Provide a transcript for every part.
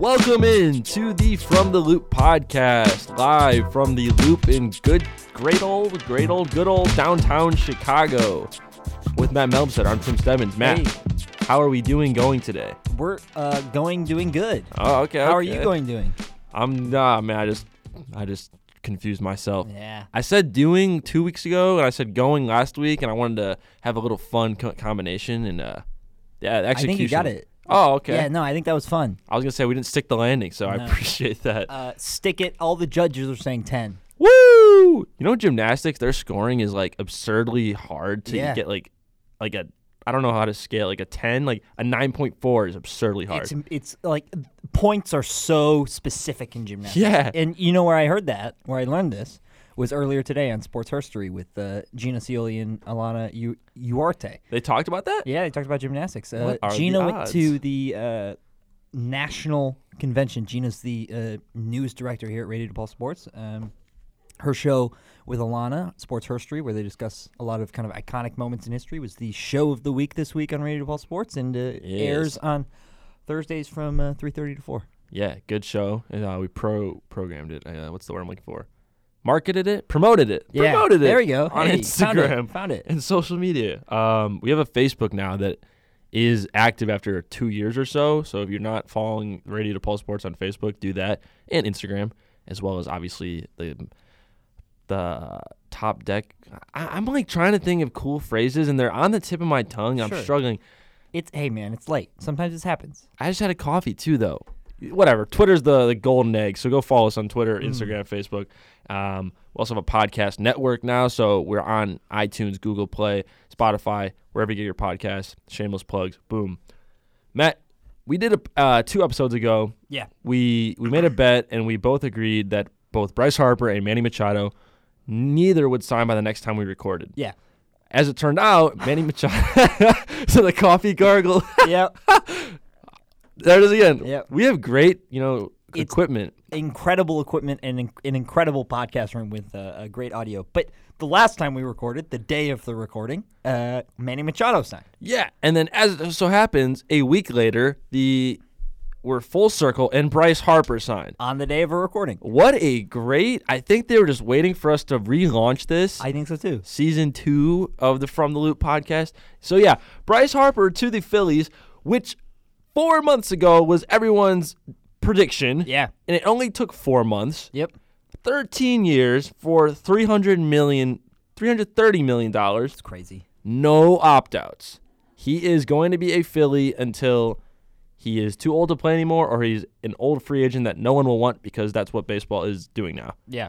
Welcome in to the From the Loop podcast, live from the Loop in good, great old, great old, good old downtown Chicago. With Matt Melbset, I'm Tim Stebbins. Matt, Hey. how are we doing going today? We're uh, going doing good. Oh, okay. How are you okay. going doing? I'm nah, man. I just, I just confused myself. Yeah. I said doing two weeks ago, and I said going last week, and I wanted to have a little fun co- combination, and uh, yeah, the I execution. think you got it. Oh, okay. Yeah, no, I think that was fun. I was gonna say we didn't stick the landing, so I No. appreciate that. Uh, stick it. All the judges are saying 10. Woo! You know, gymnastics, their scoring is like absurdly hard to Yeah. get like, like a. I don't know how to scale like a ten, like a nine point four is absurdly hard. It's, it's like points are so specific in gymnastics. Yeah. And you know where I heard that, where I learned this, was earlier today on Sports Herstory with uh, Gina Cioli and Alana U- Uarte. they talked about that. Yeah, they talked about gymnastics. Uh, What are the Gina went to the uh, national convention. Gina's the uh, news director here at Radio DePaul Sports. Um, her show with Alana, Sports Herstory, where they discuss a lot of kind of iconic moments in history, was the show of the week this week on Radio DePaul Sports, and uh, airs on Thursdays from uh, three thirty to four. Yeah, good show. And, uh, we pro programmed it. Uh, what's the word I'm looking for? Marketed it, promoted it, Yeah, promoted it. there we go. on Hey, found it, Instagram found it. and social media. Um, we have a Facebook now that is active after two years or so. So if you're not following Radio DePaul Sports on Facebook, do that and Instagram, as well as obviously the the top deck. I, I'm like trying to think of cool phrases, and they're on the tip of my tongue. I'm Sure. struggling. It's hey man, it's late. Sometimes this happens. I just had a coffee too, though. Whatever. Twitter's the, the golden egg. So go follow us on Twitter, Instagram, Facebook. Um, we also have a podcast network now. So we're on iTunes, Google Play, Spotify, wherever you get your podcasts. Shameless plugs. Boom. Matt, we did a uh, two episodes ago. Yeah. We we made a bet and we both agreed that both Bryce Harper and Manny Machado neither would sign by the next time we recorded. Yeah. As it turned out, Manny Machado. so the coffee gargle. yep. There it is again. Yep. We have great, you know, equipment. incredible equipment and in- an incredible podcast room with uh, a great audio. But the last time we recorded, the day of the recording, uh, Manny Machado signed. Yeah. And then as it so happens, a week later, the we're full circle and Bryce Harper signed. on the day of our recording. What a great I think they were just waiting for us to relaunch this. I think so too. season two of the From the Loop podcast. So yeah, Bryce Harper to the Phillies, which four months ago was everyone's prediction. Yeah. And it only took four months. Yep. 13 years for 300 million 330 million dollars It's crazy. no opt-outs he is going to be a philly until he is too old to play anymore or he's an old free agent that no one will want because that's what baseball is doing now Yeah.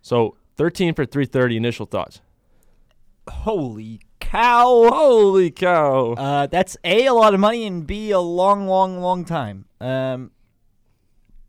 so 13 for 330 initial thoughts Holy cow. holy cow Uh, that's A, a lot of money, and B, a long, long, long time. Um,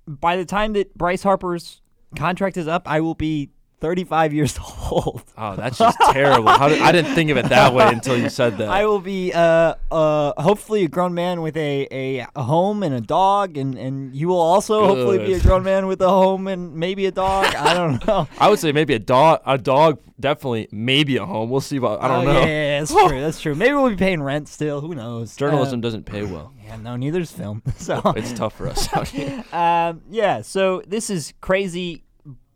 by the time that Bryce Harper's contract is up, I will be 35 years old. oh that's just terrible How did, i didn't think of it that way until you said that I will be uh, uh, hopefully a grown man with a, a, a home and a dog, and, and you will also hopefully be a grown man with a home and maybe a dog. I don't know. I would say maybe a dog a dog definitely maybe a home we'll see about i don't Oh, know Yeah, yeah, that's true. That's true. Maybe we'll be paying rent still. Who knows? journalism Um, doesn't pay well yeah, no, neither's film. So it's tough for us out here um, yeah, so this is crazy,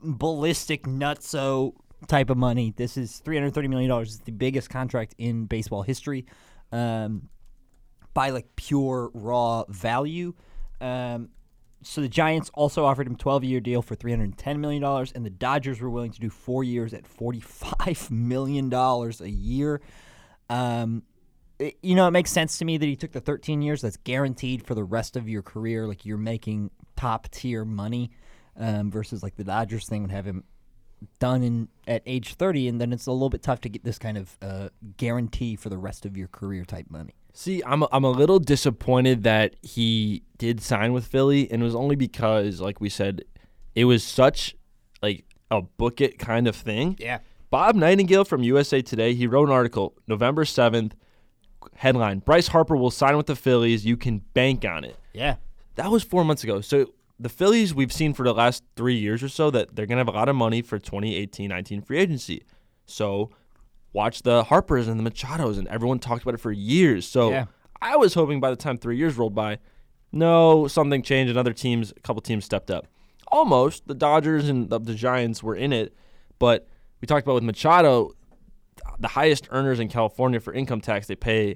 ballistic, nutso type of money. This is three hundred thirty million dollars. It's the biggest contract in baseball history, um, by like pure raw value. Um, so the Giants also offered him twelve year deal for three hundred ten million dollars, and the Dodgers were willing to do four years at forty five million dollars a year. Um, it- you know, it makes sense to me that he took the 13 years. That's guaranteed for the rest of your career. Like you're making top tier money, um, versus like the Dodgers thing would have him done in at age 30, and then it's a little bit tough to get this kind of uh, guarantee for the rest of your career type money. See, I'm a, I'm a little disappointed that he did sign with Philly, and it was only because, like we said, it was such like a book it kind of thing. Yeah. Bob Nightingale from USA Today, he wrote an article November 7th, headline: Bryce Harper will sign with the Phillies. You can bank on it. Yeah. That was four months ago. So the Phillies, we've seen for the last three years or so that they're gonna have a lot of money for 2018-19 free agency. So watch the Harpers and the Machados, and everyone talked about it for years. So Yeah. I was hoping by the time three years rolled by, No, something changed, and other teams, a couple teams stepped up. Almost, the Dodgers and the, the Giants were in it, but we talked about with Machado, the highest earners in California for income tax, they pay,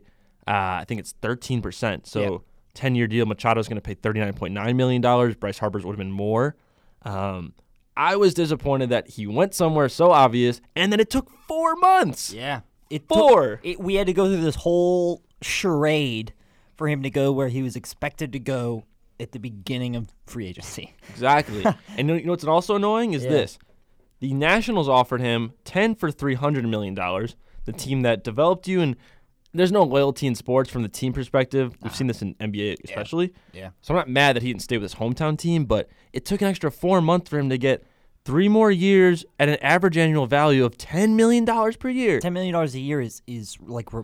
uh, I think it's 13%. So, Yep. 10 year deal, Machado's going to pay $39.9 million. Bryce Harper's would have been more. Um, I was disappointed that he went somewhere so obvious, and then it took four months. Yeah. It Four. it, we had to go through this whole charade for him to go where he was expected to go at the beginning of free agency. Exactly. and you know- what's also annoying is Yeah. this: the Nationals offered him ten for three hundred million dollars. The team that developed you, and there's no loyalty in sports from the team perspective. We've seen this in NBA especially. Yeah. yeah. So I'm not mad that he didn't stay with his hometown team, but it took an extra four months for him to get three more years at an average annual value of ten million dollars per year. Ten million dollars a year is is like re-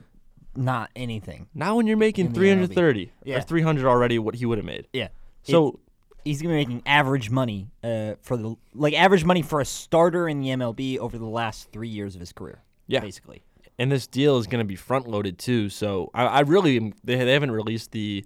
not anything. Now when you're making three hundred thirty Yeah. or three hundred already, what he would have made. Yeah. So he's gonna be making average money uh, for the like average money for a starter in the MLB over the last three years of his career. Yeah. basically. And this deal is going to be front loaded too. So I, I really am- they, they haven't released the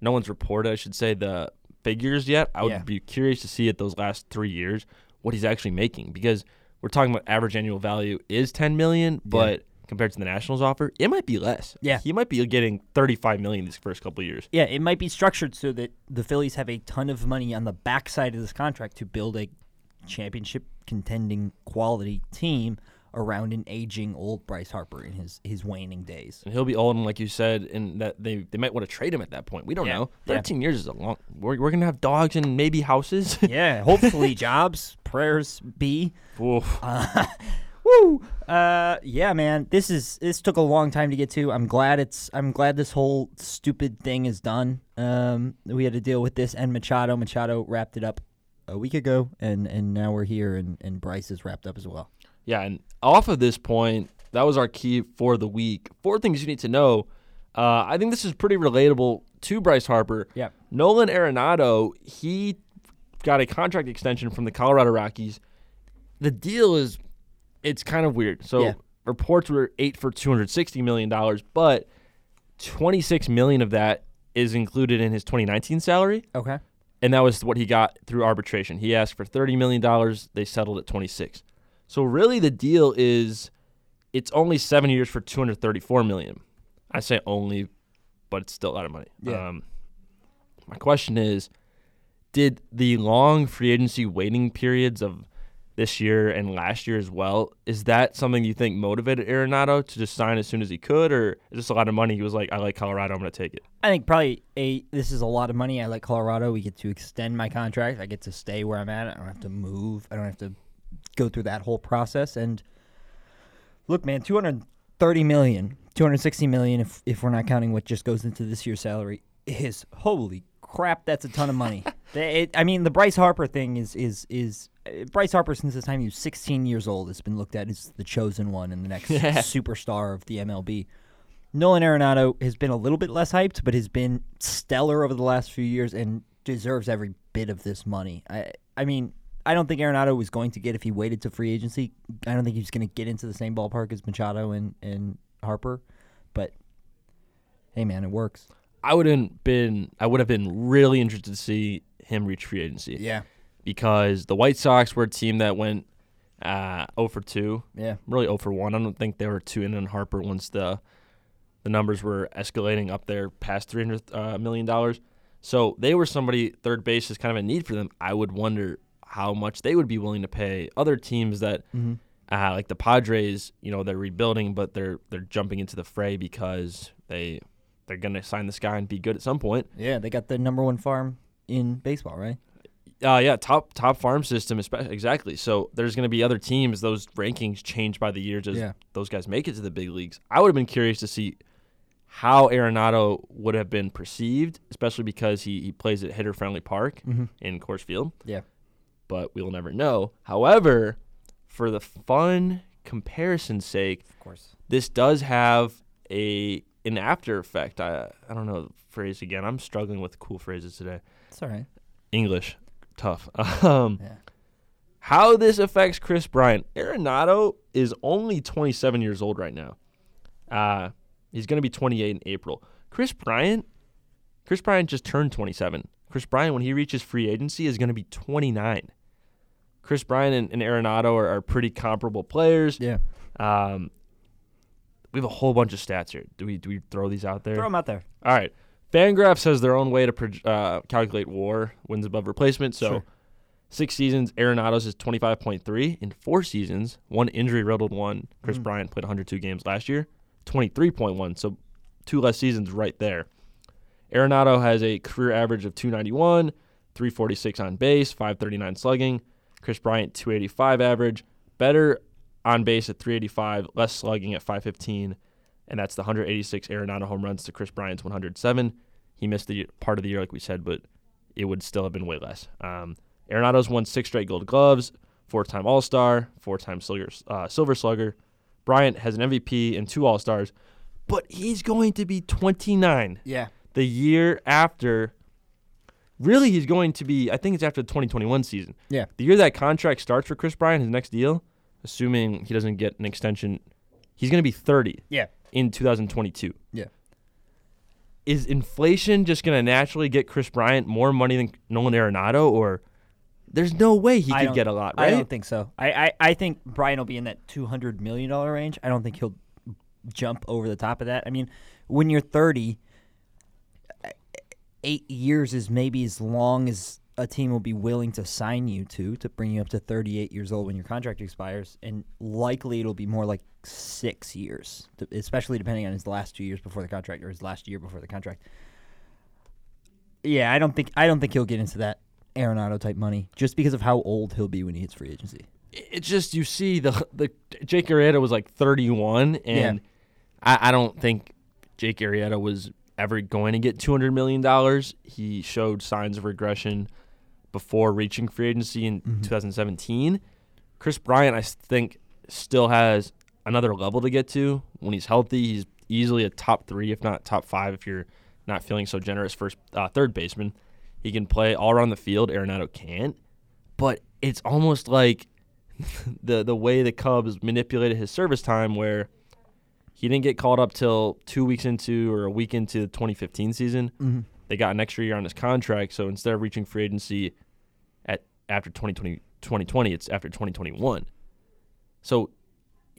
no one's reported I should say the figures yet. I would Yeah. be curious to see it those last three years what he's actually making because we're talking about average annual value is ten million, but compared to the Nationals offer, it might be less. Yeah. he might be getting thirty five million these first couple of years. Yeah, it might be structured so that the Phillies have a ton of money on the backside of this contract to build a championship contending quality team around an aging old Bryce Harper in his his waning days. And he'll be old, and like you said, and that they they might want to trade him at that point. We don't Yeah. know. Yeah. Thirteen years is a long. We're, we're gonna have dogs and maybe houses. yeah, hopefully jobs, prayers be. Oof. Woo! Uh, yeah, man. This is this took a long time to get to. I'm glad it's. I'm glad this whole stupid thing is done. Um, we had to deal with this and Machado. Machado wrapped it up a week ago, and and now we're here, and and Bryce is wrapped up as well. Yeah, and off of this point, that was our key for the week. Four things you need to know. Uh, I think this is pretty relatable to Bryce Harper. Yeah. Nolan Arenado, he got a contract extension from the Colorado Rockies. The deal is, it's kind of weird. So Yeah. reports were eight for two hundred sixty million dollars, but twenty six million of that is included in his twenty nineteen salary Okay. and that was what he got through arbitration. He asked for thirty million dollars. They settled at twenty six. So really, the deal is it's only seven years for two hundred thirty four million. I say only, but it's still a lot of money. Yeah. Um, my question is, did the long free agency waiting periods of this year and last year as well, is that something you think motivated Arenado to just sign as soon as he could, or is this a lot of money? He was like, I like Colorado, I'm going to take it. I think probably a this is a lot of money. I like Colorado. We get to extend my contract. I get to stay where I'm at. I don't have to move. I don't have to go through that whole process. And look, man, 230 million, 260 million if if we're not counting what just goes into this year's salary is holy crap, that's a ton of money. It- I mean, the Bryce Harper thing is is is uh, Bryce Harper since the time he was 16 years old has been looked at as the chosen one and the next Yeah. superstar of the MLB. Nolan Arenado has been a little bit less hyped, but has been stellar over the last few years and deserves every bit of this money. I I mean, I don't think Arenado was going to get if he waited to free agency. I don't think he was going to get into the same ballpark as Machado and, and Harper, but hey, man, it works. I wouldn't been I would have been really interested to see him reach free agency. Yeah, Because the White Sox were a team that went uh 0 for 2, yeah, really 0 for 1. I don't think they were 2 in on Harper once the the numbers were escalating up there past 300 uh, million dollars. So they were somebody third base is kind of a need for them. I would wonder how much they would be willing to pay other teams that mm-hmm. uh, like the Padres, you know, they're rebuilding, but they're they're jumping into the fray because they they're gonna sign this guy and be good at some point. yeah. They got the number one farm in baseball, right? Uh, yeah, top top farm system, especially exactly. So there's going to be other teams. Those rankings change by the years as Yeah. those guys make it to the big leagues. I would have been curious to see how Arenado would have been perceived, especially because he, he plays at hitter friendly park Mhm. in Coors Field. Yeah. But we'll never know. However, for the fun comparison's sake, Of course. this does have a an after effect. I I don't know the phrase again. I'm struggling with cool phrases today. It's all right. English, tough. Um, Yeah. how this affects Chris Bryant? Arenado is only 27 years old right now. Uh, he's going to be 28 in April. Chris Bryant Chris Bryant just turned 27. Chris Bryant, when he reaches free agency, is going to be 29. Chris Bryant and, and Arenado are, are pretty comparable players. Yeah. Um, we have a whole bunch of stats here. Do we do we throw these out there? Throw them out there. All right. Fangraphs has their own way to proj- uh, calculate WAR wins above replacement. So, Sure. six seasons, Arenado's is twenty five point three. In four seasons, one injury riddled one. Chris Mm. Bryant played one hundred two games last year, twenty three point one. So, two less seasons right there. Arenado has a career average of 291, 346 on base, 539 slugging. Chris Bryant 285 average, better on base at 385, less slugging at 515, and that's the 186 Arenado home runs to Chris Bryant's 107. He missed the part of the year, like we said, but it would still have been way less. Um, Arenado's won six straight Gold Gloves, four-time All-Star, four-time Silver, uh, Silver Slugger. Bryant has an MVP and two All-Stars, but he's going to be 29 Yeah. The year after. Really, he's going to be. I think it's after the 2021 season. Yeah. The year that contract starts for Chris Bryant, his next deal, assuming he doesn't get an extension, he's going to be 30 Yeah. in 2022. Yeah. Is inflation just going to naturally get Chris Bryant more money than Nolan Arenado, or there's no way he I could get a lot, right? I don't think so. I, I, I think Bryant will be in that two hundred million dollar range. I don't think he'll jump over the top of that. I mean, when you're thirty, eight years is maybe as long as a team will be willing to sign you to to bring you up to 38 years old when your contract expires, and likely it'll be more like six years, especially depending on his last two years before the contract or his last year before the contract. Yeah, I don't think I don't think he'll get into that Arenado type money just because of how old he'll be when he hits free agency. it's just you see the the Jake Arrieta was like 31, and I, I don't think Jake Arrieta was ever going to get 200 million dollars. He showed signs of regression before reaching free agency in 2017. Chris Bryant, I think, still has another level to get to when he's healthy. He's easily a top three, if not top five, if you're not feeling so generous. First, uh, third baseman. He can play all around the field. Arenado can't, but it's almost like the the way the Cubs manipulated his service time, where he didn't get called up till two weeks into or a week into the 2015 season. Mm-hmm. They got an extra year on his contract, so instead of reaching free agency at after 2020, 2020 it's after 2021. So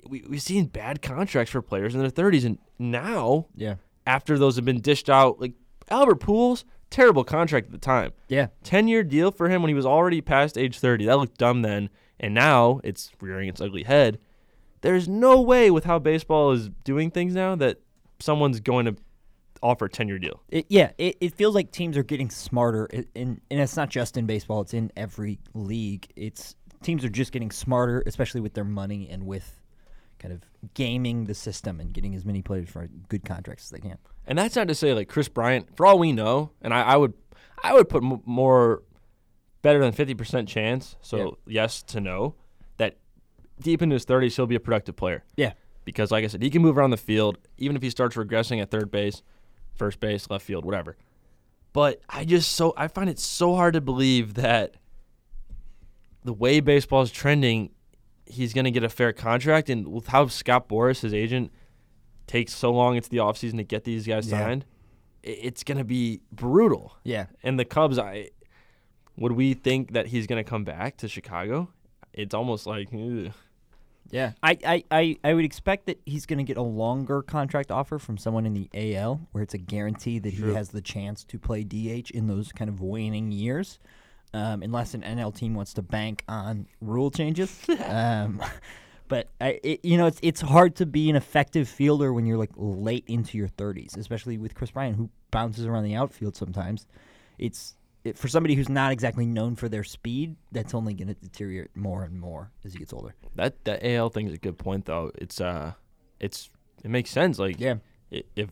we, we've seen bad contracts for players in their 30s, and now Yeah. after those have been dished out, like Albert Pujols, terrible contract at the time. Yeah. 10 year deal for him when he was already past age 30. That looked dumb then. And now it's rearing its ugly head. There's no way with how baseball is doing things now that someone's going to offer a 10 year deal. It, yeah, it, it feels like teams are getting smarter, in, and it's not just in baseball; it's in every league. It's teams are just getting smarter, especially with their money and with kind of gaming the system and getting as many players for good contracts as they can. And that's not to say like Chris Bryant, for all we know, and I, I would I would put m- more better than 50% chance, so yes to no, deep into his 30s he'll be a productive player. Yeah, because like I said, he can move around the field even if he starts regressing at third base, first base, left field, whatever. But I just so I find it so hard to believe that the way baseball is trending, he's going to get a fair contract and with how Scott Boras, his agent, takes so long into the offseason to get these guys Yeah. signed, it's going to be brutal. yeah, And the Cubs, I would we think that he's going to come back to Chicago? It's almost like ugh. yeah. I, I, I, I would expect that he's going to get a longer contract offer from someone in the AL, where it's a guarantee that True. he has the chance to play DH in those kind of waning years. Um, unless an NL team wants to bank on rule changes, um, but I, it, you know, it's it's hard to be an effective fielder when you're like late into your 30s, especially with Chris Bryant, who bounces around the outfield sometimes. It's it, for somebody who's not exactly known for their speed. That's only going to deteriorate more and more as he gets older. That that AL thing is a good point though. It's uh, it's it makes sense. Like Yeah, if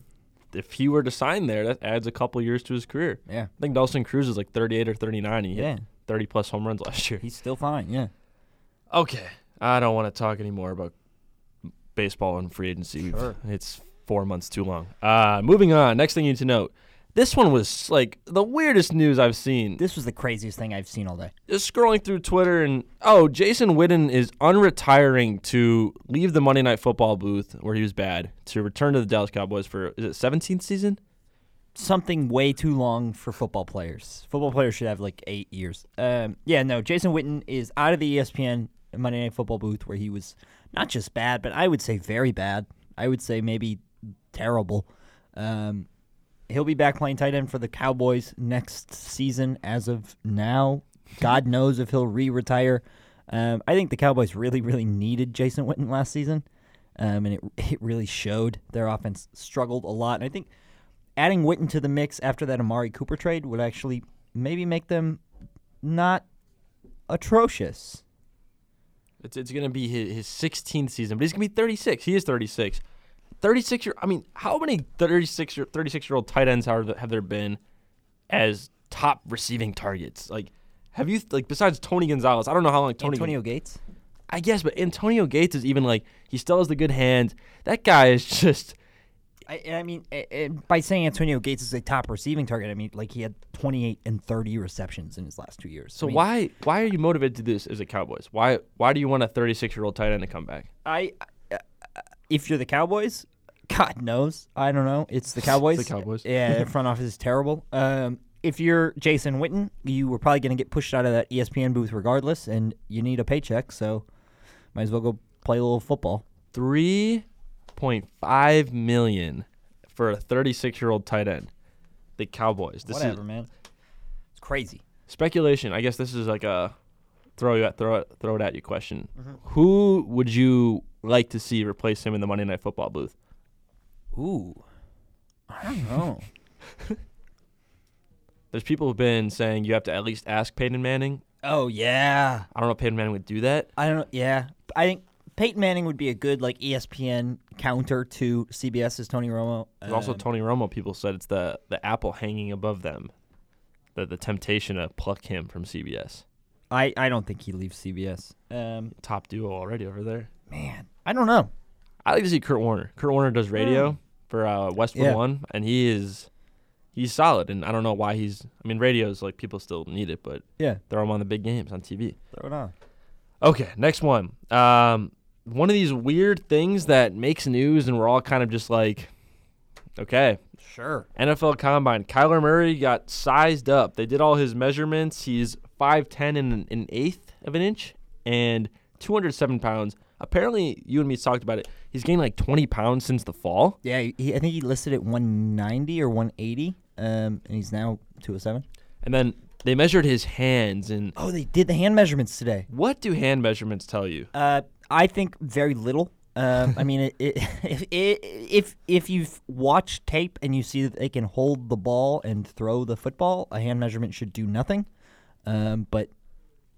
if he were to sign there, that adds a couple years to his career. yeah, I think Nelson Cruz is like 38 or 39. He yeah. hit 30 plus home runs last year. He's still fine. Yeah. Okay, I don't want to talk anymore about baseball and free agency. Sure. It's four months too long. Uh, moving on. Next thing you need to know. This one was like the weirdest news I've seen. This was the craziest thing I've seen all day. just scrolling through Twitter and oh, Jason Witten is unretiring to leave the Monday Night Football booth where he was bad to return to the Dallas Cowboys for is it 17th season? something way too long for football players. Football players should have like eight years. Um, yeah, no, Jason Witten is out of the ESPN Monday Night Football booth where he was not just bad, but I would say very bad. I would say maybe terrible. Um, he'll be back playing tight end for the Cowboys next season. As of now, God knows if he'll re-retire. Um, I think the Cowboys really, really needed Jason Witten last season, um, and it it really showed. Their offense struggled a lot, and I think adding Witten to the mix after that Amari Cooper trade would actually maybe make them not atrocious. It's, it's going to be his, his 16th season, but he's going to be 36. He is 36. 36 year. I mean, how many 36 year 36 year old tight ends have, have there been as top receiving targets? Like, have you like besides Tony Gonzalez? I don't know how long Tony. Antonio Gates. I guess, but Antonio Gates is even like he still has the good hands. That guy is just. I, I mean, eh, eh, by saying Antonio Gates is a top receiving target, I mean like he had 28 and 30 receptions in his last two years. So I mean, why why are you motivated to do this as a Cowboys? Why why do you want a 36 year old tight end to come back? I, uh, if you're the Cowboys, God knows, I don't know. It's the Cowboys. The Cowboys. Yeah, their front office is terrible. Um, if you're Jason Witten, you were probably going to get pushed out of that ESPN booth regardless, and you need a paycheck, so might as well go play a little football. Three point five million for a 36 year old tight end. The Cowboys. This Whatever, is man. It's crazy. speculation. I guess this is like a throw you at, throw it throw it at you question. Mm-hmm. Who would you like to see replace him in the Monday Night Football booth? Ooh, I don't know. There's people who've been saying you have to at least ask Peyton Manning. oh yeah, I don't know if Peyton Manning would do that. I don't know. Yeah, I think Peyton Manning would be a good like ESPN counter to CBS's Tony Romo. There's also Um, Tony Romo. People said it's the the apple hanging above them, the the temptation to pluck him from CBS. I I don't think he leaves CBS. Um, Top duo already over there. man, I don't know. I like to see Kurt Warner. Kurt Warner does radio for uh, Westwood Yeah. One, and he is he's solid. And I don't know why he's. I mean, radio's like people still need it, but Yeah, throw him on the big games on TV. throw it on. Okay, next one. Um, one of these weird things that makes news, and we're all kind of just like, okay, Sure. NFL Combine. Kyler Murray got sized up. They did all his measurements. He's 5'10 and an, an eighth of an inch and 207 pounds. Apparently, you and me talked about it. He's gained like 20 pounds since the fall. Yeah, he, I think he listed at 190 or 180, um, and he's now 207. And then they measured his hands. And Oh, they did the hand measurements today. what do hand measurements tell you? Uh, I think very little. Um, I mean, it, it, if, if if you've watched tape and you see that they can hold the ball and throw the football, a hand measurement should do nothing. Um, but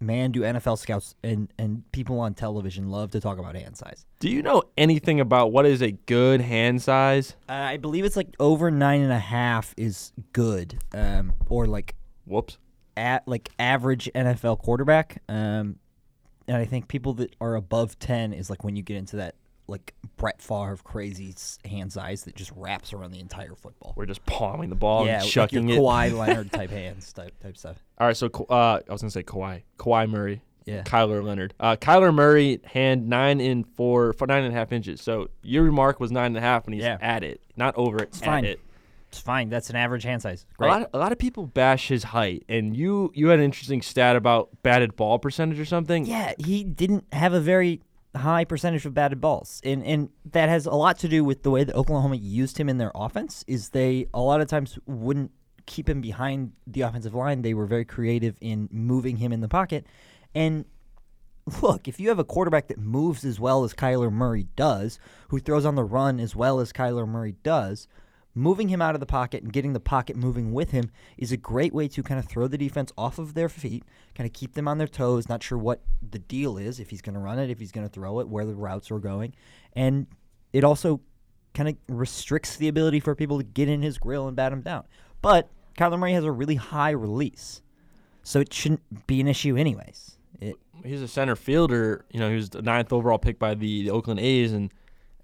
man, do NFL scouts and, and people on television love to talk about hand size. Do you know anything about what is a good hand size? Uh, I believe it's like over nine and a half is good, um, or like Whoops. at like average NFL quarterback. Um, and I think people that are above ten is like when you get into that like Brett Favre crazy s- hand size that just wraps around the entire football. We're just palming the ball yeah, and chucking like it. your Kawhi Leonard type hands type type stuff. All right, so uh, I was gonna say Kawhi, Kawhi Murray, Yeah. Kyler Leonard, uh, Kyler Murray hand nine in four, for nine and a half inches. So your remark was nine and a half, and he's Yeah. at it, not over it. It's at fine. It. It's fine. That's an average hand size. A lot, a lot of people bash his height, and you you had an interesting stat about batted ball percentage or something. Yeah, he didn't have a very high percentage of batted balls, and and that has a lot to do with the way that Oklahoma used him in their offense. Is they a lot of times wouldn't keep him behind the offensive line. They were very creative in moving him in the pocket, and. Look, if you have a quarterback that moves as well as Kyler Murray does, who throws on the run as well as Kyler Murray does, moving him out of the pocket and getting the pocket moving with him is a great way to kind of throw the defense off of their feet, kind of keep them on their toes, not sure what the deal is, if he's going to run it, if he's going to throw it, where the routes are going. And it also kind of restricts the ability for people to get in his grill and bat him down. But Kyler Murray has a really high release, so it shouldn't be an issue, anyways. It, He's a center fielder. You know, he was the ninth overall pick by the, the Oakland A's, and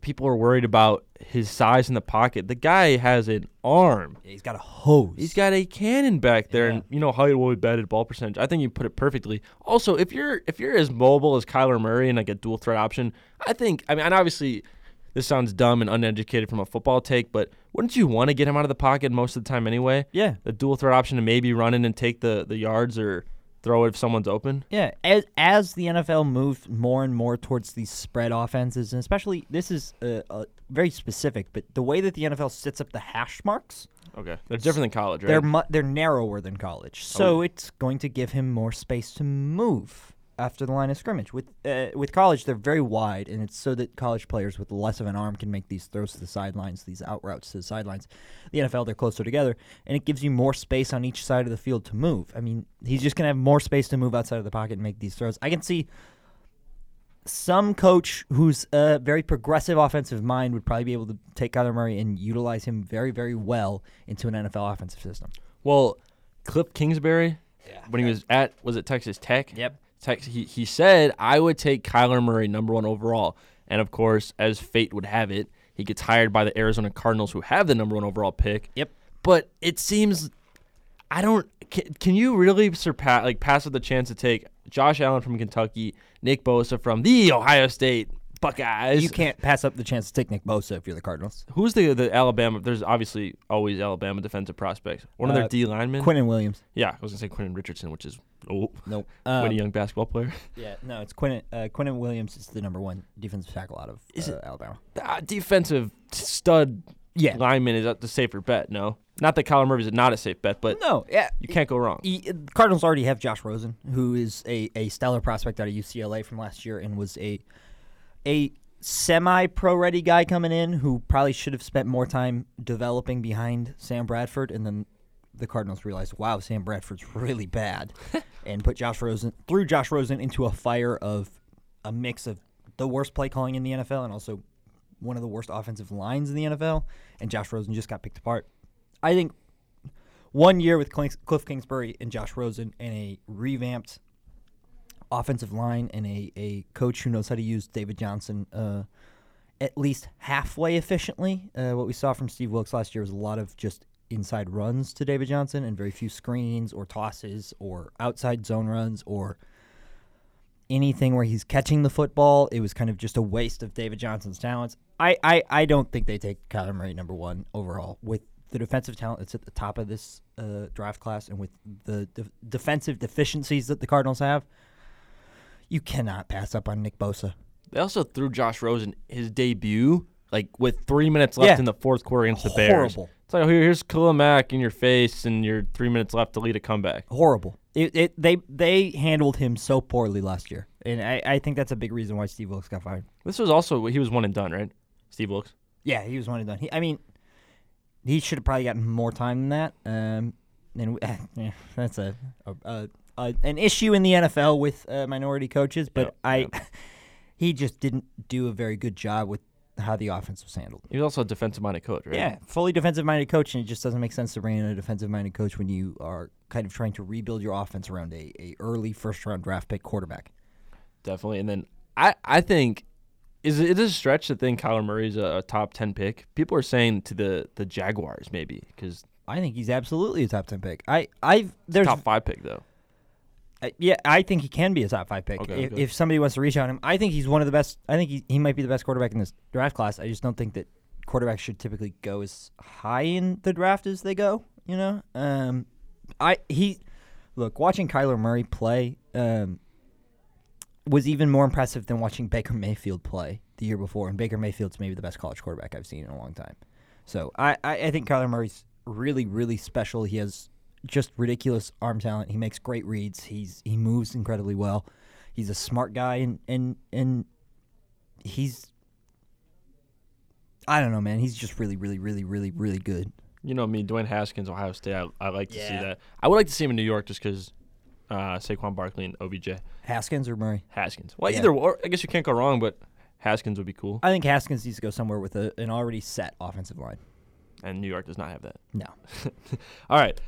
people are worried about his size in the pocket. The guy has an arm. he's got a hose. He's got a cannon back there, Yeah. and you know height will be batted ball percentage. I think you put it perfectly. Also, if you're if you're as mobile as Kyler Murray and like a dual threat option, I think I mean and obviously this sounds dumb and uneducated from a football take, but wouldn't you want to get him out of the pocket most of the time anyway? Yeah. The dual threat option to maybe run in and take the, the yards or throw it if someone's open. Yeah, as as the NFL moved more and more towards these spread offenses, and especially this is uh, uh, very specific, but the way that the NFL sets up the hash marks, Okay. They're different than college, right? they're mu- they're narrower than college, so it's going to give him more space to move after the line of scrimmage. With uh, with college, they're very wide, and it's so that college players with less of an arm can make these throws to the sidelines, these out routes to the sidelines. The NFL, they're closer together, and it gives you more space on each side of the field to move. I mean, he's just going to have more space to move outside of the pocket and make these throws. I can see some coach who's a very progressive offensive mind would probably be able to take Kyler Murray and utilize him very, very well into an NFL offensive system. well, Cliff Kingsbury, when he was at, was it Texas Tech? Yep. Tex, he, he said, I would take Kyler Murray number one overall. And of course, as fate would have it, he gets hired by the Arizona Cardinals, who have the number one overall pick. Yep. But it seems, I don't, can, can you really surpass, like, pass up the chance to take Josh Allen from Kentucky, Nick Bosa from the Ohio State Buckeyes? You can't pass up the chance to take Nick Bosa if you're the Cardinals. Who's the the Alabama? There's obviously always Alabama defensive prospects. One of their Uh, D linemen. Quentin Williams. yeah, I was gonna say Quentin Richardson, which is oh, Nope. quite a Um, young basketball player. yeah, no, it's Quentin. Uh, Quentin Williams is the number one defensive tackle out of Is uh, it- Alabama. Ah, defensive stud Yeah. lineman is the safer bet. No, not that Kyler Murray is not a safe bet, but No, yeah. you can't go wrong. E- uh, Cardinals already have Josh Rosen, who is a, a stellar prospect out of UCLA from last year and was a a semi pro ready guy coming in who probably should have spent more time developing behind Sam Bradford and then the Cardinals realized, wow, Sam Bradford's really bad and put Josh Rosen threw Josh Rosen into a fire of a mix of the worst play calling in the NFL and also one of the worst offensive lines in the NFL and Josh Rosen just got picked apart. I think one year with Cliff Kingsbury and Josh Rosen and a revamped offensive line and a, a coach who knows how to use David Johnson uh, at least halfway efficiently. Uh, what we saw from Steve Wilks last year was a lot of just inside runs to David Johnson and very few screens or tosses or outside zone runs or anything where he's catching the football. It was kind of just a waste of David Johnson's talents. I, I, I don't think they take Kyler Murray number one overall with the defensive talent that's at the top of this uh, draft class and with the de- defensive deficiencies that the Cardinals have. You cannot pass up on Nick Bosa. They also threw Josh Rosen his debut like with three minutes left Yeah. in the fourth quarter against the Bears. It's like oh, here, here's Khalil Mack in your face, and you're three minutes left to lead a comeback. Horrible. It, it they they handled him so poorly last year, and I, I think that's a big reason why Steve Wilks got fired. This was also he was one and done, right? Steve Wilks. Yeah, he was one and done. He, I mean, he should have probably gotten more time than that. Um, and we- yeah, that's a, a, a, a an issue in the NFL with uh, minority coaches. But I, he just didn't do a very good job with how the offense was handled. He was also a defensive minded coach, right? Yeah, fully defensive minded coach, and it just doesn't make sense to bring in a defensive minded coach when you are kind of trying to rebuild your offense around a, a early first round draft pick quarterback. definitely. And then I, I think is it, is a stretch to think Kyler Murray's a, a top ten pick. People are saying to the the Jaguars maybe because I think he's absolutely a top ten pick. I I've there's top five pick though. Uh, yeah, I think he can be a top five pick Okay, if, okay. if somebody wants to reach out to him. I think he's one of the best. I think he, he might be the best quarterback in this draft class. I just don't think that quarterbacks should typically go as high in the draft as they go. You know, um, I he look watching Kyler Murray play um, was even more impressive than watching Baker Mayfield play the year before. And Baker Mayfield's maybe the best college quarterback I've seen in a long time. So I, I, I think Kyler Murray's really, really special. He has just ridiculous arm talent. He makes great reads. He's he moves incredibly well. He's a smart guy and and and he's I don't know, man. He's just really, really, really, really, really good. You know me, Dwayne Haskins, Ohio State. I, I like to see that. I would like to see him in New York just because uh, Saquon Barkley and OBJ. Haskins or Murray? Haskins. Well, Yeah. either or. I guess you can't go wrong, but Haskins would be cool. I think Haskins needs to go somewhere with a, an already set offensive line. And New York does not have that. No. All right.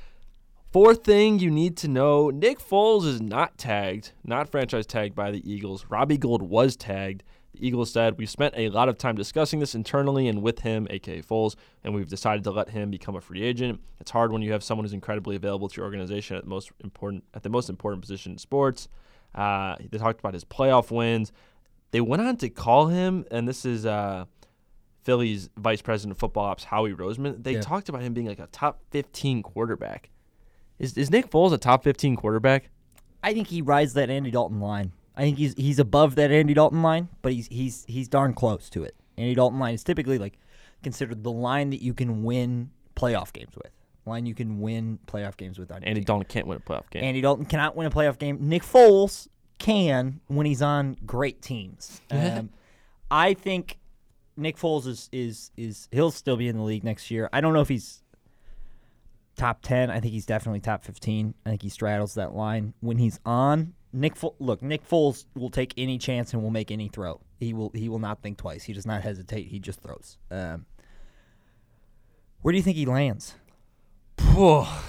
Fourth thing you need to know Nick Foles is not tagged, not franchise tagged by the Eagles. Robbie Gould was tagged. The Eagles said, We've spent a lot of time discussing this internally and with him, aka Foles, and we've decided to let him become a free agent. It's hard when you have someone who's incredibly available to your organization at the most important at the most important position in sports. Uh, they talked about his playoff wins. They went on to call him, and this is uh, Philly's vice president of football ops, Howie Roseman, they Yeah. talked about him being like a top 15 quarterback. Is, is Nick Foles a top 15 quarterback? I think he rides that Andy Dalton line. I think he's he's above that Andy Dalton line, but he's he's he's darn close to it. Andy Dalton line is typically like considered the line that you can win playoff games with. Line you can win playoff games with on Andy team. Dalton can't win a playoff game. Andy Dalton cannot win a playoff game. Nick Foles can when he's on great teams. Um, I think Nick Foles is is is he'll still be in the league next year. I don't know if he's top ten. I think he's definitely top fifteen. I think he straddles that line when he's on. Nick Fo- look, Nick Foles will take any chance and will make any throw. He will he will not think twice. He does not hesitate. He just throws. Um, where do you think he lands?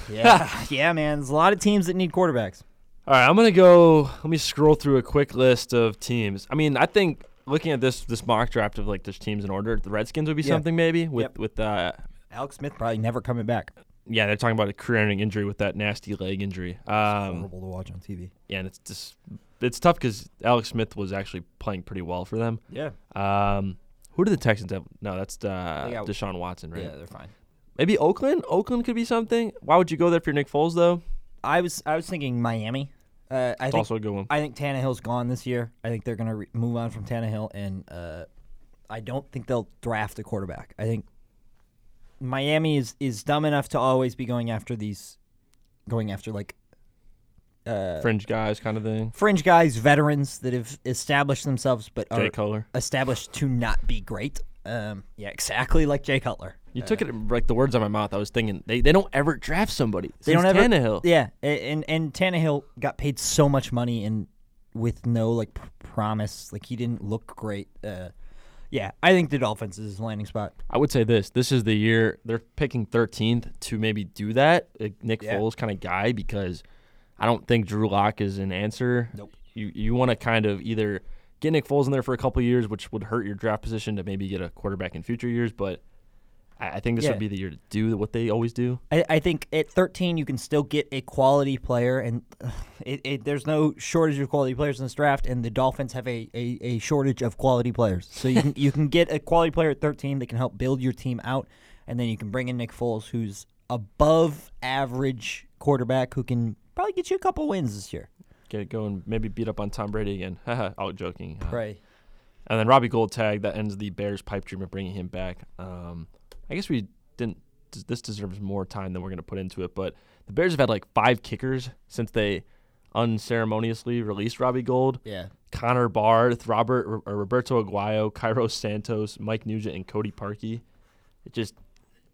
Yeah, yeah, man. There's a lot of teams that need quarterbacks. All right, I'm gonna go. Let me scroll through a quick list of teams. I mean, I think looking at this this mock draft of like there's teams in order, the Redskins would be Yeah. something maybe with Yep. with uh Alex Smith probably never coming back. Yeah they're talking about a career-ending injury with that nasty leg injury. Um, Horrible to watch on TV. yeah, and it's just it's tough because Alex Smith was actually playing pretty well for them. Yeah, Um, who do the Texans have? No, that's uh, got- Deshaun Watson, right? yeah, they're fine. Maybe Oakland. Oakland could be something. Why would you go there for Nick Foles though? I was I was thinking Miami. Uh, I It's think also a good one. I think Tannehill's gone this year. I think they're gonna re- move on from Tannehill, and uh, I don't think they'll draft a quarterback. I think Miami is is dumb enough to always be going after these, going after like uh, Fringe guys, kind of thing. fringe guys, veterans that have established themselves, but Jay are Cutler. established to not be great. Um, yeah, exactly like Jay Cutler. You took it like the words out of my mouth. I was thinking they, they don't ever draft somebody. They don't ever- Tannehill. Yeah, and and Tannehill got paid so much money and with no like pr- promise, like he didn't look great. Uh, yeah, I think the Dolphins is his landing spot. I would say this: this is the year they're picking 13th to maybe do that, a Nick Yeah. Foles kind of guy, because I don't think Drew Lock is an answer. Nope. You you want to kind of either get Nick Foles in there for a couple years, which would hurt your draft position to maybe get a quarterback in future years, but I, I think this Yeah. would be the year to do what they always do. I, I think at 13 you can still get a quality player, and uh, it, it, there's no shortage of quality players in this draft, and the Dolphins have a, a, a shortage of quality players. So you can you can get a quality player at 13 that can help build your team out, and then you can bring in Nick Foles, who's above average quarterback who can probably get you a couple wins this year. Get going, maybe beat up on Tom Brady again. Haha, out joking. Uh, Pray. And then Robbie Gould tag that ends the Bears pipe dream of bringing him back. Um, I guess we didn't. This deserves more time than we're going to put into it. But the Bears have had like five kickers since they unceremoniously released Robbie Gould. Yeah. Connor Barth, Robert or Roberto Aguayo, Cairo Santos, Mike Nugent, and Cody Parkey. It just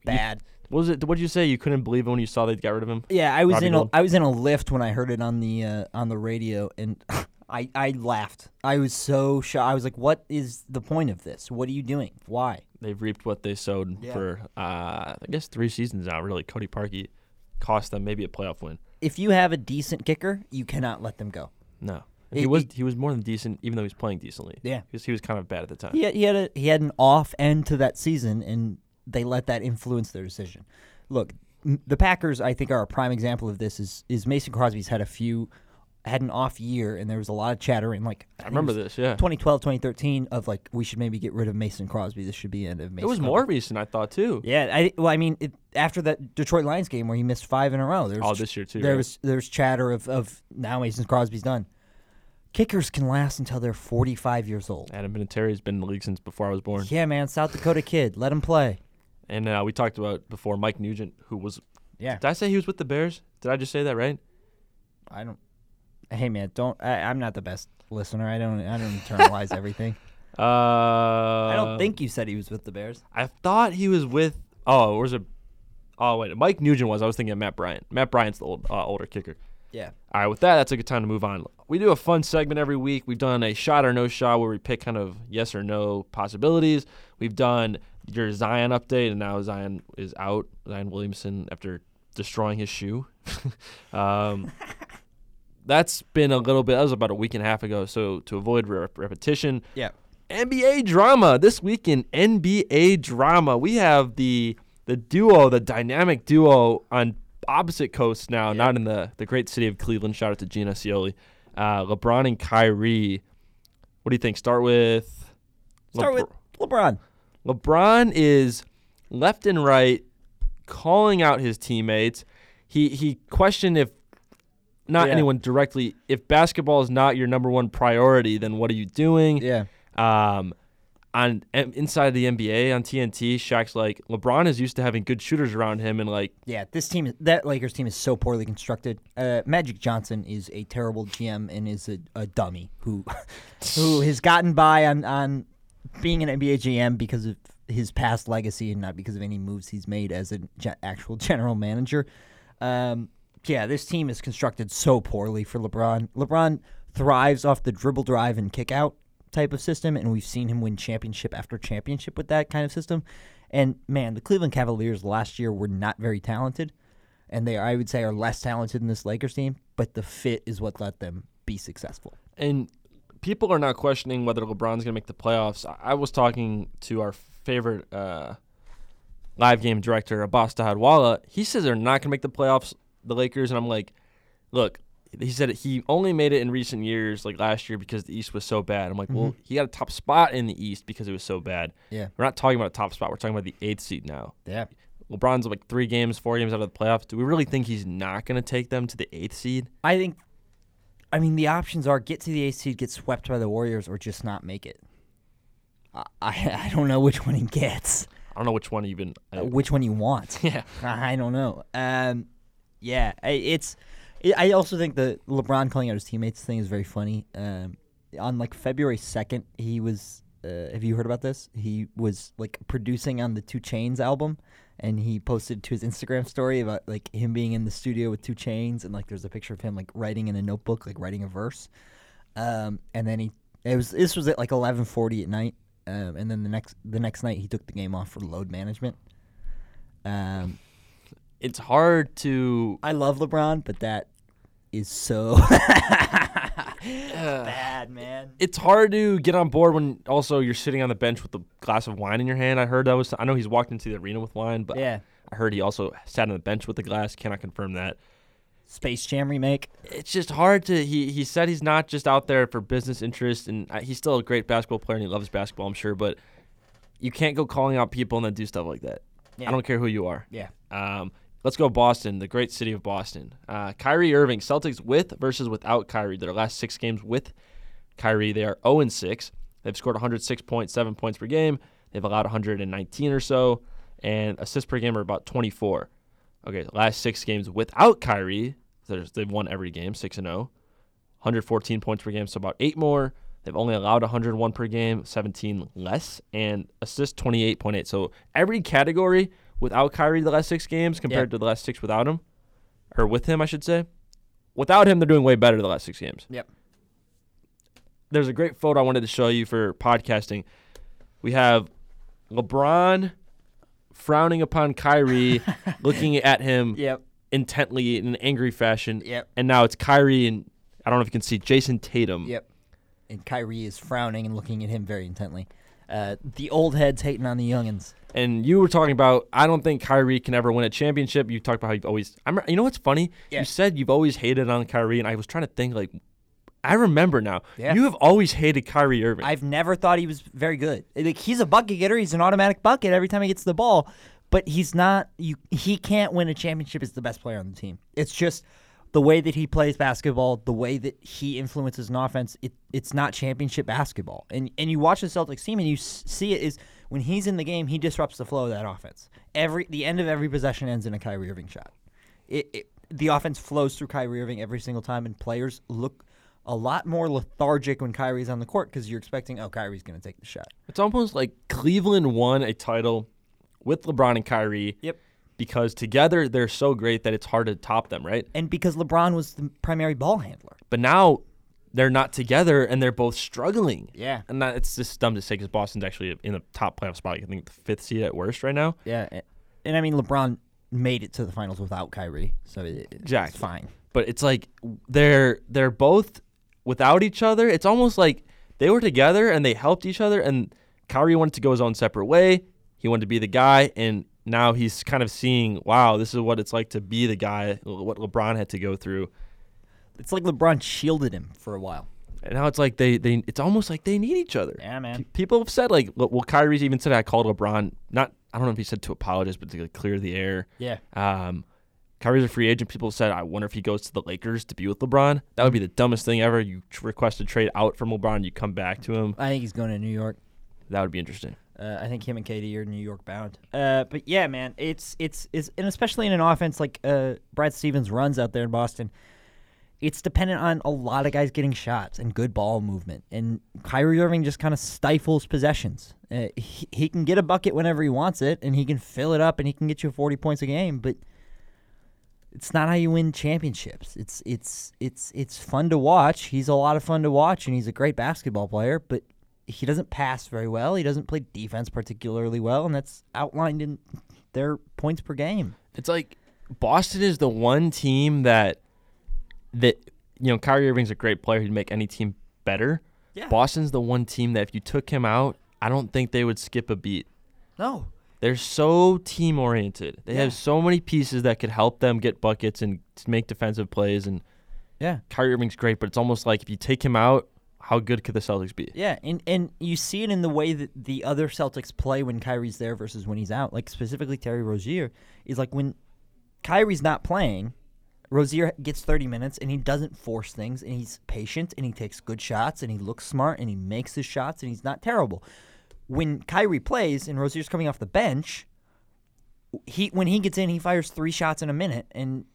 Bad. what was it? What did you say? You couldn't believe it when you saw they got rid of him. Yeah, I was Robbie in a. I was in a lift when I heard it on the uh, on the radio, and I I laughed. I was so shocked. I was like, "What is the point of this? What are you doing? Why?" They've reaped what they sowed Yeah. for uh, I guess three seasons now. Really, Cody Parkey cost them maybe a playoff win. If you have a decent kicker, you cannot let them go. No, It- he was it- he was more than decent, even though he was playing decently. Yeah. because he was kind of bad at the time. He had, he had a he had an off end to that season, and they let that influence their decision. Look, the Packers, I think, are a prime example of this. Is is Mason Crosby's had a few had an off year, and there was a lot of chatter in like I remember this. Yeah, 2012, 2013 of like we should maybe get rid of Mason Crosby. This should be the end of Mason. it was Crosby. more recent, I thought too. Yeah, I well, I mean, it, after that Detroit Lions game where he missed five in a row, there was Oh, this year too. there right? was there was chatter of of now Mason Crosby's done. Kickers can last until they're 45 years old. Adam Vinatieri's been in the league since before I was born. Yeah, man, South Dakota kid, let him play. And uh, we talked about before Mike Nugent, who was. Yeah, Did I say he was with the Bears? Did I just say that right? I don't. Hey, man, don't. I, I'm not the best listener. I don't. I don't internalize everything. Uh, I don't think you said he was with the Bears. I thought he was with. Oh, or was it? Oh wait, Mike Nugent was. I was thinking of Matt Bryant. Matt Bryant's the old, uh, older kicker. Yeah. All right, with that, that's a good time to move on. We do a fun segment every week. We've done a shot or no shot where we pick kind of yes or no possibilities. We've done your Zion update, and now Zion is out. Zion Williamson after destroying his shoe. um, that's been a little bit. That was about a week and a half ago. So to avoid re- repetition, Yeah. NBA drama this week in NBA drama. We have the the duo, the dynamic duo on opposite coasts now, not in the the great city of Cleveland. Shout out to Gina Scioli, uh, LeBron and Kyrie. What do you think? Start with Start with LeBron. LeBron is left and right calling out his teammates. He he questioned if not Yeah. anyone directly if basketball is not your number one priority, then what are you doing? Yeah. Um, on inside the NBA on TNT, Shaq's like LeBron is used to having good shooters around him, and like Yeah, this team, that Lakers team is so poorly constructed. Uh, Magic Johnson is a terrible GM and is a, a dummy who, who has gotten by on, on being an NBA GM because of his past legacy and not because of any moves he's made as an ge- actual general manager. Um, yeah, this team is constructed so poorly for LeBron. LeBron thrives off the dribble drive and kick out type of system, and we've seen him win championship after championship with that kind of system. And man, the Cleveland Cavaliers last year were not very talented, and they I would say are less talented than this Lakers team. But the fit is what let them be successful. and people are not questioning whether LeBron's going to make the playoffs. I- was talking to our favorite uh, live game director, Abbas Tahadwala. He says they're not going to make the playoffs, the Lakers, and I'm like, look. He said he only made it in recent years, like last year, because the East was so bad. I'm like, well, he got a top spot in the East because it was so bad. Yeah, We're not talking about a top spot. We're talking about the eighth seed now. yeah. LeBron's like three games, four games out of the playoffs. Do we really think he's not going to take them to the eighth seed? I think, I mean, the options are get to the eighth seed, get swept by the Warriors, or just not make it. I I, I don't know which one he gets, I don't know which one even. uh, which one you want. yeah. I don't know. Um, yeah, it's. I I also think the LeBron calling out his teammates thing is very funny. Um, on like February second, he was. Uh, have you heard about this? He was like producing on the 2 Chainz album, and he posted to his Instagram story about like him being in the studio with 2 Chainz, and like there's a picture of him like writing in a notebook, like writing a verse. Um, and then he it was this was at like 11:40 at night, um, and then the next the next night he took the game off for load management. Um, It's hard to. I love LeBron, but that is so bad, man. It's hard to get on board when also you're sitting on the bench with a glass of wine in your hand. I heard that was. I know he's walked into the arena with wine, but Yeah, I heard he also sat on the bench with the glass. Cannot confirm that. Space Jam remake. It's just hard to. He he said he's not just out there for business interest, and he's still a great basketball player and he loves basketball. I'm sure, but you can't go calling out people and then do stuff like that. Yeah. I don't care who you are. Yeah, Um, let's go Boston, the great city of Boston. Uh, Kyrie Irving, Celtics with versus without Kyrie. Their last six games with Kyrie, they are 0 and 6. They've scored 106.7 points per game. They've allowed 119 or so, and assists per game are about 24. Okay, last six games without Kyrie, they've won every game, 6 and 0. 114 points per game, so about eight more. They've only allowed 101 per game, 17 less, and assists 28.8. So every category without Kyrie the last six games compared to the last six without him, or with him, I should say. Without him, they're doing way better the last six games. Yep. There's a great photo I wanted to show you for podcasting. We have LeBron frowning upon Kyrie, looking at him yep, intently in an angry fashion. Yep. And now it's Kyrie and I don't know if you can see Jayson Tatum. yep. And Kyrie is frowning and looking at him very intently. Uh, the old heads hating on the youngins. And you were talking about I don't think Kyrie can ever win a championship. You talked about how you've always. I'm. You know what's funny? Yeah. You said you've always hated on Kyrie, and I was trying to think like. I remember now. Yeah. You have always hated Kyrie Irving. I've never thought he was very good. Like he's a bucket getter. He's an automatic bucket every time he gets the ball, but he's not. You he can't win a championship as the best player on the team. It's just the way that he plays basketball, the way that he influences an offense. It it's not championship basketball. And and you watch the Celtics team and you s- see it is when he's in the game, he disrupts the flow of that offense. Every the end of every possession ends in a Kyrie Irving shot. It, it the offense flows through Kyrie Irving every single time, and players look a lot more lethargic when Kyrie's on the court because you're expecting, oh, Kyrie's going to take the shot. it's almost like Cleveland won a title with LeBron and Kyrie. Yep. Because together they're so great that it's hard to top them, right? And because LeBron was the primary ball handler. But now they're not together and they're both struggling. Yeah. And that, it's just dumb to say because Boston's actually in the top playoff spot. I think the fifth seed at worst right now. Yeah. And, I mean, LeBron made it to the finals without Kyrie, so it, it's Exactly. fine. but it's like they're they're both without each other. It's almost like they were together and they helped each other. And Kyrie wanted to go his own separate way. He wanted to be the guy, and now he's kind of seeing, wow, this is what it's like to be the guy. What LeBron had to go through. It's like LeBron shielded him for a while. And now it's like they, they it's almost like they need each other. Yeah, man. P- People have said like, well, Kyrie's even said I called LeBron. Not I don't know if he said to apologize, but to clear the air. Yeah. Um, Kyrie's a free agent. People said, I wonder if he goes to the Lakers to be with LeBron. That would be the dumbest thing ever. You request a trade out from LeBron, you come back to him. I think he's going to New York. That would be interesting. Uh, I think him and KD are New York bound. Uh, but yeah, man, it's it's it's and especially in an offense like uh, Brad Stevens runs out there in Boston, it's dependent on a lot of guys getting shots and good ball movement. And Kyrie Irving just kind of stifles possessions. Uh, he, he can get a bucket whenever he wants it, and he can fill it up, and he can get you forty points a game. But it's not how you win championships. It's it's it's it's fun to watch. He's a lot of fun to watch, and he's a great basketball player. But he doesn't pass very well. He doesn't play defense particularly well, and that's outlined in their points per game. It's like Boston is the one team that that you know Kyrie Irving's a great player. He'd make any team better. Yeah. Boston's the one team that if you took him out, I don't think they would skip a beat. No. They're so team oriented. They Yeah. have so many pieces that could help them get buckets and make defensive plays. And Yeah. Kyrie Irving's great, but it's almost like if you take him out, how good could the Celtics be? Yeah, and and you see it in the way that the other Celtics play when Kyrie's there versus when he's out. Like specifically Terry Rozier is like when Kyrie's not playing, Rozier gets 30 minutes and he doesn't force things and he's patient and he takes good shots and he looks smart and he makes his shots and he's not terrible. When Kyrie plays and Rozier's coming off the bench, he when he gets in, he fires three shots in a minute and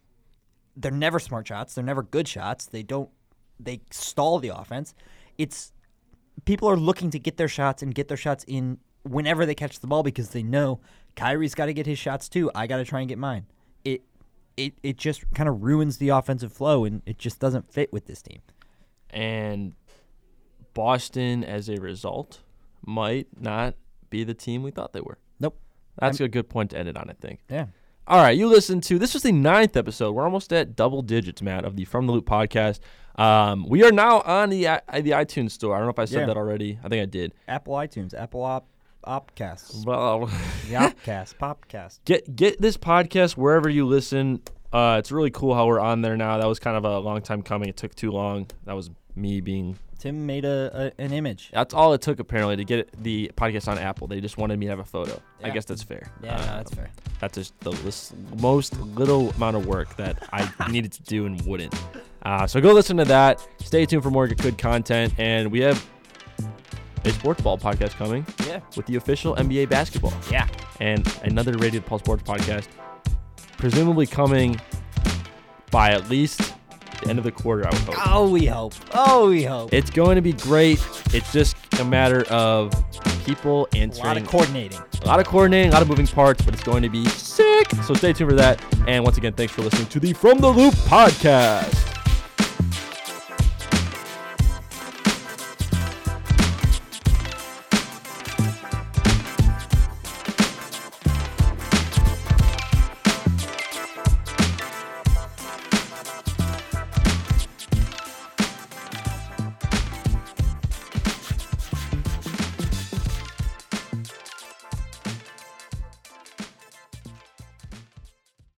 they're never smart shots. They're never good shots. They don't they stall the offense. It's people are looking to get their shots and get their shots in whenever they catch the ball because they know Kyrie's got to get his shots too. I got to try and get mine. It it it just kind of ruins the offensive flow and it just doesn't fit with this team. And Boston, as a result, might not be the team we thought they were. Nope. That's a good point to end it on, I think. Yeah. All right, you listen to this was the ninth episode. We're almost at double digits, Matt, of the From the Loop podcast. Um, we are now on the uh, the iTunes store. I don't know if I said Yeah. that already. I think I did. Apple iTunes, Apple Op Opcast, Well, the Opcast, Popcast. get get this podcast wherever you listen. Uh, it's really cool how we're on there now. That was kind of a long time coming. It took too long. That was me being. Tim made a, a an image. That's all it took apparently to get the podcast on Apple. They just wanted me to have a photo. I guess that's fair. Yeah, no, that's fair. That's just the lis- most little amount of work that I needed to do and wouldn't. Uh, so go listen to that. Stay tuned for more good content. And we have a sports ball podcast coming Yeah. with the official NBA basketball Yeah. and another Radio Pulse Sports podcast, presumably coming by at least the end of the quarter, I would hope. Oh, we hope. Oh, we hope. It's going to be great. It's just a matter of people a lot of coordinating. a lot of coordinating, a lot of moving parts, but it's going to be sick. So stay tuned for that. And once again, thanks for listening to the From the Loop podcast.